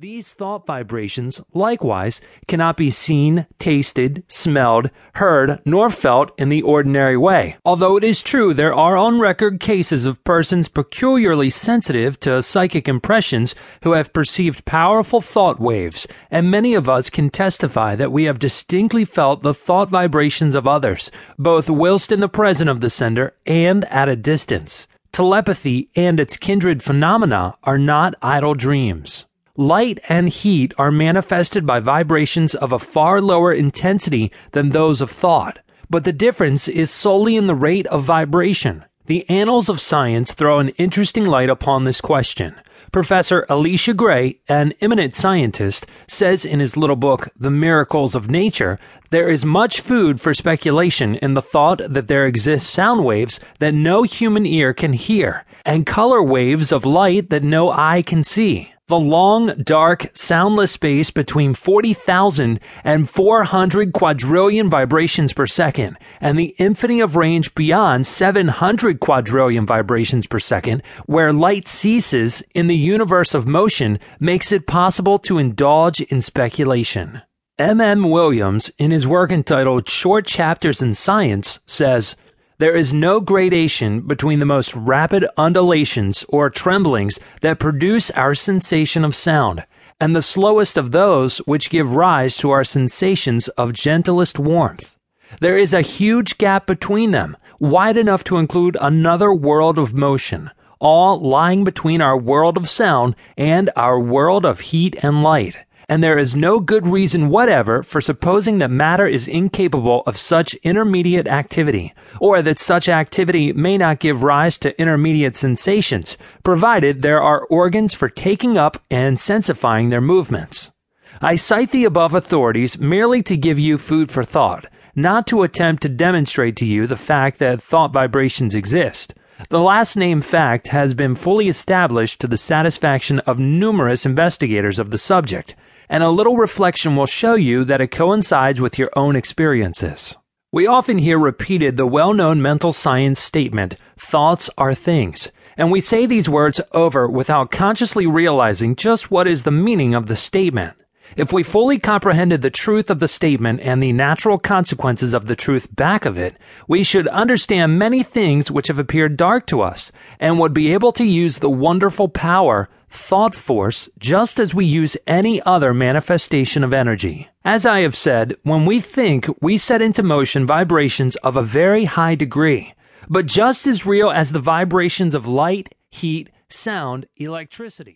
These thought vibrations, likewise, cannot be seen, tasted, smelled, heard, nor felt in the ordinary way. Although it is true there are on record cases of persons peculiarly sensitive to psychic impressions who have perceived powerful thought waves, and many of us can testify that we have distinctly felt the thought vibrations of others, both whilst in the presence of the sender and at a distance. Telepathy and its kindred phenomena are not idle dreams. Light and heat are manifested by vibrations of a far lower intensity than those of thought, but the difference is solely in the rate of vibration. The annals of science throw an interesting light upon this question. Professor Elisha Gray, an eminent scientist, says in his little book, The Miracles of Nature, there is much food for speculation in the thought that there exist sound waves that no human ear can hear, and color waves of light that no eye can see. The long, dark, soundless space between 40,000 and 400 quadrillion vibrations per second, and the infinity of range beyond 700 quadrillion vibrations per second, where light ceases in the universe of motion, makes it possible to indulge in speculation. M. M. Williams, in his work entitled Short Chapters in Science, says, there is no gradation between the most rapid undulations or tremblings that produce our sensation of sound, and the slowest of those which give rise to our sensations of gentlest warmth. There is a huge gap between them, wide enough to include another world of motion, all lying between our world of sound and our world of heat and light and there is no good reason whatever for supposing that matter is incapable of such intermediate activity, or that such activity may not give rise to intermediate sensations, provided there are organs for taking up and sensifying their movements. I cite the above authorities merely to give you food for thought, not to attempt to demonstrate to you the fact that thought vibrations exist. The last named fact has been fully established to the satisfaction of numerous investigators of the subject, and a little reflection will show you that it coincides with your own experiences. We often hear repeated the well known mental science statement, thoughts are things, and we say these words over without consciously realizing just what is the meaning of the statement. If we fully comprehended the truth of the statement and the natural consequences of the truth back of it, we should understand many things which have appeared dark to us, and would be able to use the wonderful power, thought force, just as we use any other manifestation of energy. As I have said, when we think, we set into motion vibrations of a very high degree, but just as real as the vibrations of light, heat, sound, electricity.